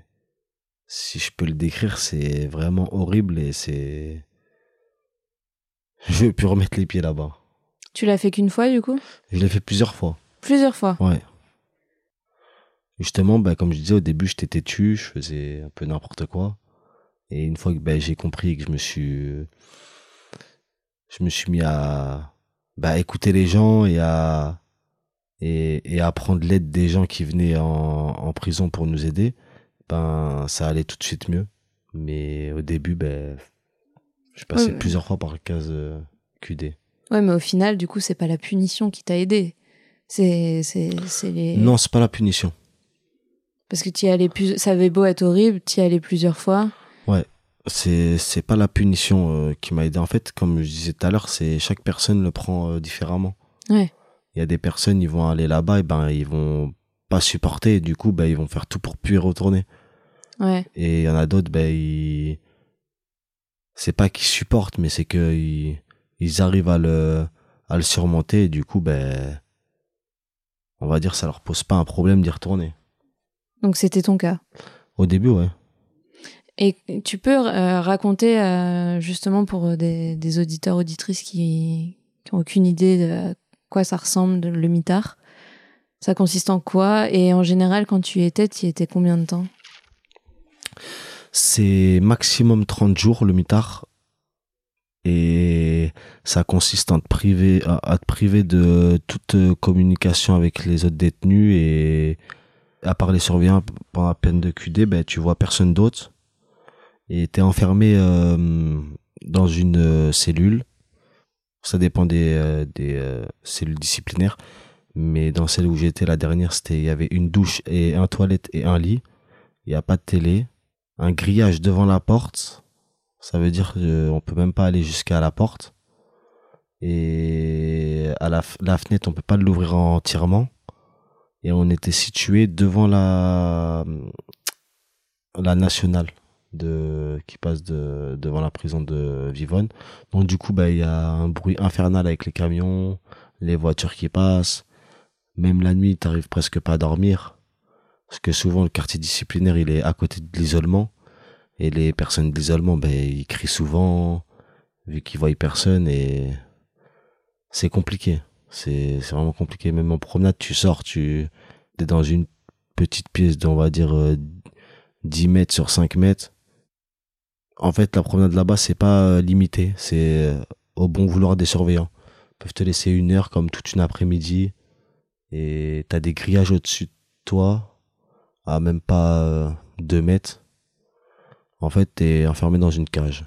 si je peux le décrire, c'est vraiment horrible et c'est. Je veux plus remettre les pieds là-bas. Tu l'as fait qu'une fois du coup? Je l'ai fait plusieurs fois. Plusieurs fois? Ouais. Justement, bah, comme je disais au début, j'étais têtu, je faisais un peu n'importe quoi. Et une fois que bah, j'ai compris et que je me suis. Je me suis mis à bah, écouter les gens et à. Et, et à prendre l'aide des gens qui venaient en, en prison pour nous aider, ben ça allait tout de suite mieux. Mais au début, ben, je passais Ouais. plusieurs fois par la case euh, QD. Ouais, mais au final, du coup, c'est pas la punition qui t'a aidé. C'est c'est c'est les. Non, c'est pas la punition. Parce que tu y allais plus. Ça avait beau être horrible, tu y allais plusieurs fois. C'est c'est pas la punition euh, qui m'a aidé en fait comme je disais tout à l'heure c'est chaque personne le prend euh, différemment Ouais. il y a des personnes ils vont aller là-bas et ben ils vont pas supporter et du coup ben ils vont faire tout pour plus y retourner Ouais. et il y en a d'autres ben ils c'est pas qu'ils supportent mais c'est que ils, ils arrivent à le à le surmonter et du coup ben on va dire ça leur pose pas un problème d'y retourner Donc c'était ton cas. au début ouais Et tu peux euh, raconter euh, justement pour euh, des, auditeurs auditrices qui qui ont aucune idée de quoi ça ressemble le mitard. Ça consiste en quoi? Et en général, quand tu y étais, tu y étais combien de temps? C'est maximum 30 jours le mitard. Et ça consiste te priver, à, te priver de toute communication avec les autres détenus et à part les surveillants pendant la peine de QD, ben, tu vois personne d'autre. Et t'es enfermé euh, dans une euh, cellule. Ça dépend des, euh, cellules disciplinaires. Mais dans celle où j'étais la dernière, c'était il y avait une douche et un toilette et un lit. Il n'y a pas de télé un grillage devant la porte. Ça veut dire qu'on peut même pas aller jusqu'à la porte. Et à la, la fenêtre, on peut pas l'ouvrir entièrement. Et on était situé devant la, la nationale de, qui passe de, devant la prison de Vivonne. Donc du coup, bah, il y a un bruit infernal avec les camions, les voitures qui passent. Même la nuit, t'arrives presque pas à dormir. Parce que souvent, le quartier disciplinaire, il est à côté de l'isolement. Et les personnes de l'isolement, ben, ils crient souvent, vu qu'ils voient personne, et c'est compliqué. C'est c'est vraiment compliqué. Même en promenade, tu sors, tu es dans une petite pièce d'on va dire euh, 10 mètres sur 5 mètres. En fait, la promenade là-bas, c'est pas euh, limité. C'est euh, au bon vouloir des surveillants. Ils peuvent te laisser une heure comme toute une après-midi. Et t'as des grillages au-dessus de toi, à même pas euh, 2 mètres. En fait, t'es enfermé dans une cage.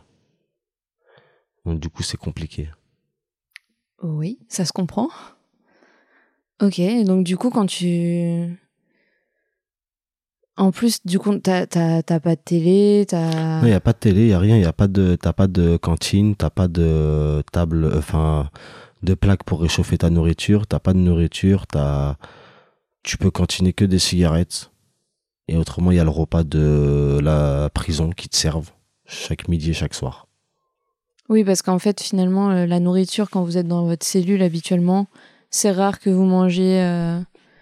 Donc du coup, c'est compliqué. Oui, ça se comprend. Ok, donc du coup, quand tu... En plus, du coup, t'as pas de télé, t'as... Non, il y a pas de télé, il y a rien, il y a pas de t'as pas de cantine, t'as pas de table enfin de plaque pour réchauffer ta nourriture, t'as pas de nourriture, t'as tu peux cantiner que des cigarettes. Et autrement, il y a le repas de la prison qui te servent chaque midi et chaque soir. Oui, parce qu'en fait, finalement, euh, la nourriture, quand vous êtes dans votre cellule habituellement, c'est rare que vous mangez... euh,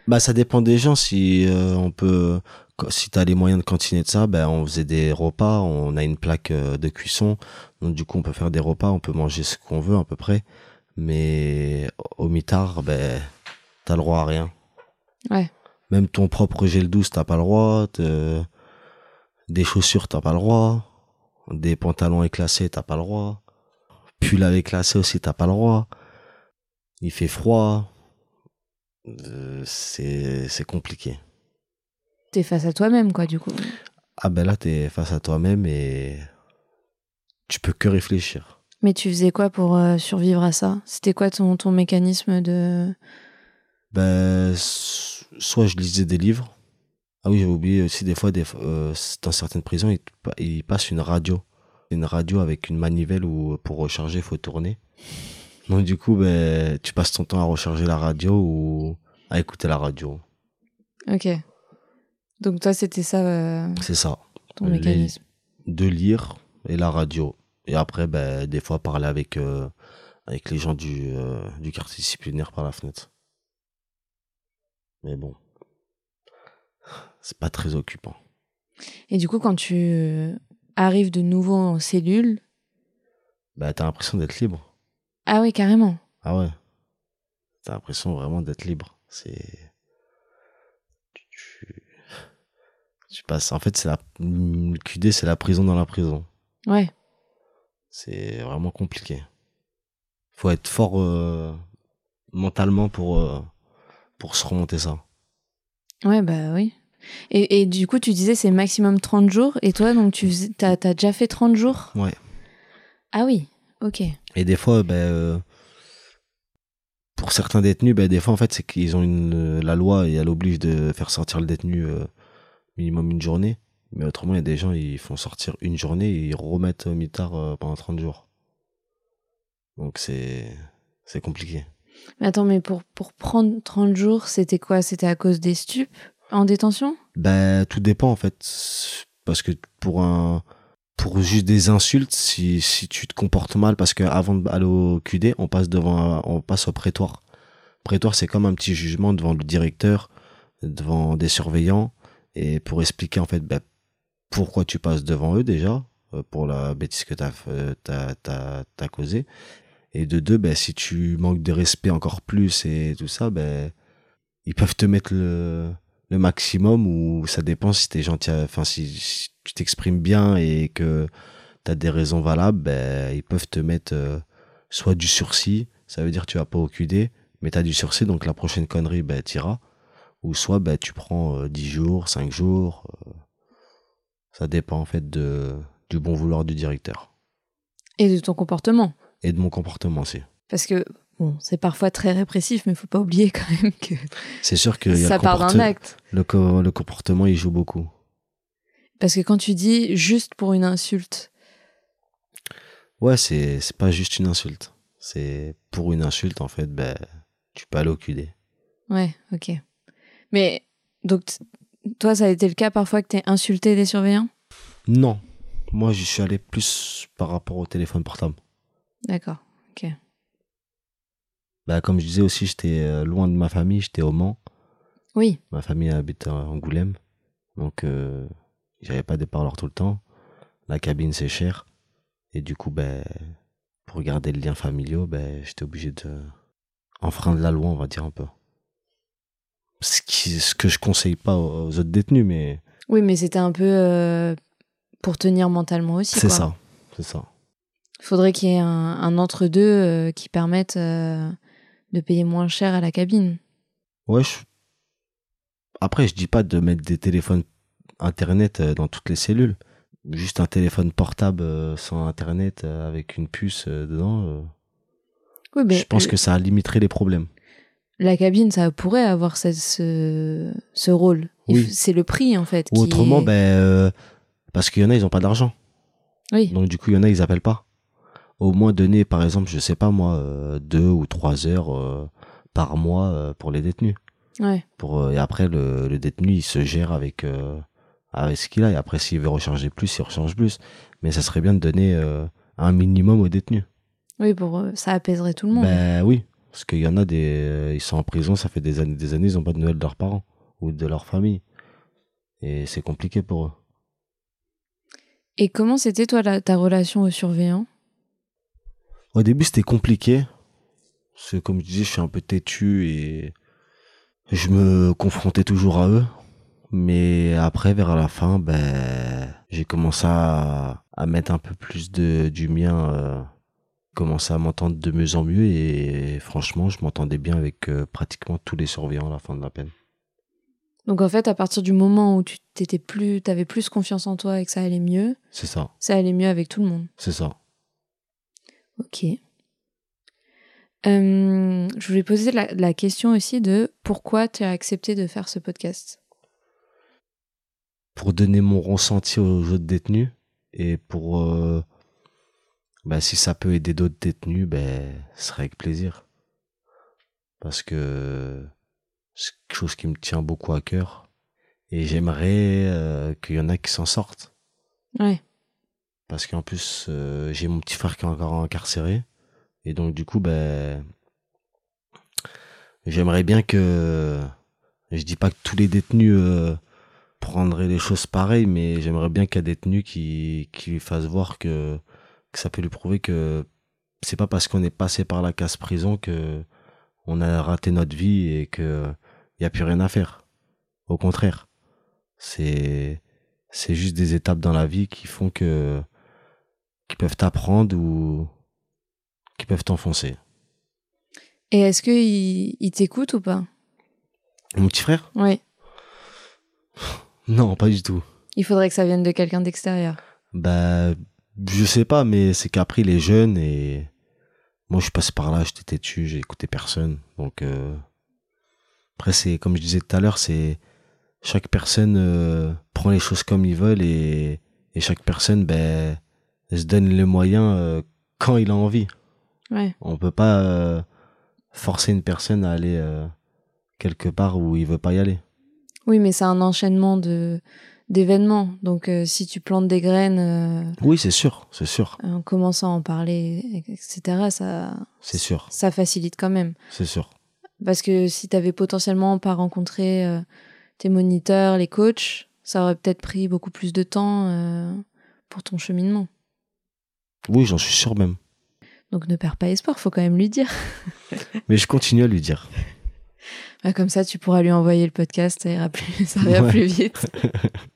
Bah ça dépend des gens si euh, on peut si t'as les moyens de cantiner de ça, ben on faisait des repas, on a une plaque euh, de cuisson, donc du coup on peut faire des repas, on peut manger ce qu'on veut à peu près, mais au mitard, ben t'as le droit à rien. Ouais. Même ton propre gel douce, t'as pas le droit, des chaussures, t'as pas le droit, des pantalons éclassés, t'as pas le droit, pull avec éclassé aussi, t'as pas le droit. Il fait froid, euh, c'est compliqué. T'es face à toi-même, quoi, du coup. Ah ben là, t'es face à toi-même et tu peux que réfléchir. Mais tu faisais quoi pour euh, survivre à ça? C'était quoi ton, ton mécanisme de... Ben, soit je lisais des livres. Ah oui, j'ai oublié aussi des fois, des, euh, dans certaines prisons, ils, ils passent une radio. Une radio avec une manivelle où pour recharger, il faut tourner. Donc du coup, ben, tu passes ton temps à recharger la radio ou à écouter la radio. Ok. Donc toi, c'était ça, euh, C'est ça. ton Les- mécanisme. de lire et la radio. Et après, ben, des fois, parler avec, euh, avec les gens du, euh, du quartier disciplinaire par la fenêtre. Mais bon, c'est pas très occupant. Et du coup, quand tu arrives de nouveau en cellule, Bah, t'as l'impression d'être libre. ah oui, carrément. Ah ouais. T'as l'impression vraiment d'être libre. C'est. Tu, tu passes. En fait, c'est la. Le QD, c'est la prison dans la prison. Ouais. C'est vraiment compliqué. Faut être fort euh, mentalement pour, euh, pour se remonter ça. Ouais, bah oui. Et, et du coup, tu disais c'est maximum 30 jours. Et toi, donc, tu faisais- t'as, t'as déjà fait 30 jours? Ouais. Ah oui, ok. Et des fois, ben, euh, pour certains détenus, ben, des fois, en fait, c'est qu'ils ont une, la loi et elle oblige de faire sortir le détenu euh, minimum une journée. Mais autrement, il y a des gens, ils font sortir une journée et ils remettent au mitard euh, pendant 30 jours. Donc, c'est, c'est compliqué. Mais attends, mais pour, pour prendre 30 jours, c'était quoi? C'était à cause des stupes en détention? Ben, tout dépend, en fait. Parce que pour un, pour juste des insultes, si, si tu te comportes mal, parce qu'avant d'aller au QD, on passe devant, on passe au prétoire. Prétoire, c'est comme un petit jugement devant le directeur, devant des surveillants, et pour expliquer, en fait, ben, pourquoi tu passes devant eux, déjà, euh, pour la bêtise que t'as, euh, t'as, t'as, t'as causé. Et de deux, ben, si tu manques de respect encore plus et tout ça, ben, ils peuvent te mettre le, maximum ou ça dépend si t'es gentil, à- enfin, si, tu t'exprimes bien et que t'as des raisons valables, ben, ils peuvent te mettre euh, soit du sursis, ça veut dire que tu vas pas au QD, mais t'as du sursis, donc la prochaine connerie, ben, t'iras. Ou soit, ben, tu prends euh, 10 jours, 5 jours. euh, ça dépend, en fait, de, du bon vouloir du directeur. Et de ton comportement Et de mon comportement aussi. Parce que, bon, c'est parfois très répressif, mais faut pas oublier quand même que C'est sûr que y a ça part d'un acte. le, co- le comportement, il joue beaucoup. Parce que quand tu dis juste pour une insulte, Ouais, c'est, c'est pas juste une insulte. C'est pour une insulte, en fait, ben, tu peux aller au QD. ouais, ok. Mais, donc, toi, ça a été le cas parfois que t'es insulté des surveillants? Non. Moi, j'y suis allé plus par rapport au téléphone portable. D'accord, ok. Bah, comme je disais aussi, j'étais euh, loin de ma famille, j'étais au Mans. Oui, Ma famille habite à Angoulême. Donc, euh, j'avais pas des parleurs tout le temps. La cabine, c'est cher. Et du coup, ben, pour garder le lien familial, ben, j'étais obligé de enfreindre la loi, on va dire un peu. Ce, qui, ce que je conseille pas aux aux autres détenus, mais oui, mais c'était un peu euh, pour tenir mentalement aussi. c'est ça. C'est ça. Faudrait qu'il y ait un, un entre-deux euh, qui permette euh, de payer moins cher à la cabine. Ouais, je- Après, je dis pas de mettre des téléphones internet dans toutes les cellules. Juste un téléphone portable sans internet avec une puce dedans. Oui, mais je pense que ça limiterait les problèmes. La cabine, ça pourrait avoir ce, ce, ce rôle. Oui. C'est le prix, en fait. Ou qui autrement, est- ben, euh, parce qu'il y en a, ils ont pas d'argent. Oui, Donc du coup, il y en a, ils appellent pas. Au moins donner, par exemple, je sais pas moi, euh, deux ou trois heures euh, par mois pour les détenus. ouais. Pour, et après, le, le détenu, il se gère avec, avec ce qu'il a. Et après, s'il veut recharger plus, il recharge plus. Mais ça serait bien de donner un minimum aux détenus. Oui, pour ça apaiserait tout le monde. Ben oui, parce qu'il y en a des, euh, ils sont en prison, ça fait des années, des années, ils ont pas de nouvelles de leurs parents ou de leur famille. Et c'est compliqué pour eux. Et comment c'était, toi, la- ta relation aux surveillants Au début, c'était compliqué. Parce que, comme je disais, je suis un peu têtu et je me confrontais toujours à eux. Mais après, vers la fin, ben, j'ai commencé à, à mettre un peu plus de, du mien, euh, commencé à m'entendre de mieux en mieux et franchement, je m'entendais bien avec euh, pratiquement tous les surveillants à la fin de la peine. Donc, en fait, à partir du moment où tu t'étais plus, avais plus confiance en toi et que ça allait mieux, C'est ça, ça allait mieux avec tout le monde. c'est ça. Ok. Euh, je voulais poser la, la question aussi de pourquoi tu as accepté de faire ce podcast? pour donner mon ressenti aux autres détenus et pour euh, bah, si ça peut aider d'autres détenus ben ce serait avec plaisir. Parce que c'est quelque chose qui me tient beaucoup à cœur. Et j'aimerais euh, qu'il y en a qui s'en sortent. Ouais. parce qu'en plus euh, j'ai mon petit frère qui est encore incarcéré. Et donc du coup ben j'aimerais bien que je dis pas que tous les détenus euh, prendrais les choses pareilles, mais j'aimerais bien qu'il y ait des tenues qui, qui lui fassent voir que, que ça peut lui prouver que c'est pas parce qu'on est passé par la casse prison que on a raté notre vie et que y a plus rien à faire. Au contraire, c'est c'est juste des étapes dans la vie qui font que qui peuvent t'apprendre ou qui peuvent t'enfoncer. Et est-ce que il, il t'écoute ou pas? Mon petit frère? Oui. Non, pas du tout. Il faudrait que ça vienne de quelqu'un d'extérieur. Bah, je sais pas, mais c'est qu'après il est jeune et moi je passe par là, j'étais têtu, j'ai écouté personne. Donc euh, après c'est comme je disais tout à l'heure, c'est chaque personne euh, prend les choses comme ils veulent et, et chaque personne ben se donne les moyens euh, quand il a envie. Ouais. On peut pas forcer une personne à aller quelque part où il veut pas y aller. Oui, mais c'est un enchaînement de d'événements. Donc euh, si tu plantes des graines euh, Oui, c'est sûr, c'est sûr, en commençant à en parler, etc., ça c'est sûr, ça facilite quand même. c'est sûr. Parce que si t'avais potentiellement pas rencontré euh, tes moniteurs, les coachs, ça aurait peut-être pris beaucoup plus de temps pour ton cheminement. Oui, j'en suis sûr même. Donc ne perds pas espoir, faut quand même lui dire. Mais je continue à lui dire. Ah, comme ça, tu pourras lui envoyer le podcast, ça ira plus, ça ira Ouais. plus vite.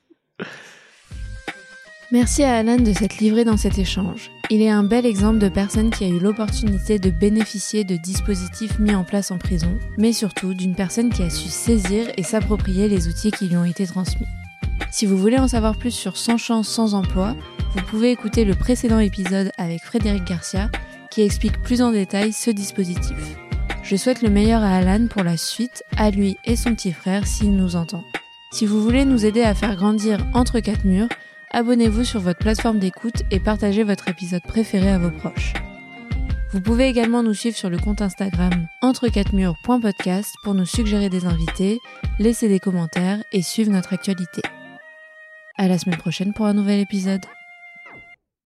Merci à Alan de s'être livré dans cet échange. Il est un bel exemple de personne qui a eu l'opportunité de bénéficier de dispositifs mis en place en prison, mais surtout d'une personne qui a su saisir et s'approprier les outils qui lui ont été transmis. Si vous voulez en savoir plus sur Sans chance, sans emploi, vous pouvez écouter le précédent épisode avec Frédéric Garcia qui explique plus en détail ce dispositif. Je souhaite le meilleur à Alan pour la suite, à lui et son petit frère s'il nous entend. Si vous voulez nous aider à faire grandir Entre quatre murs, abonnez-vous sur votre plateforme d'écoute et partagez votre épisode préféré à vos proches. Vous pouvez également nous suivre sur le compte Instagram entre murs.podcast pour nous suggérer des invités, laisser des commentaires et suivre notre actualité. À la semaine prochaine pour un nouvel épisode.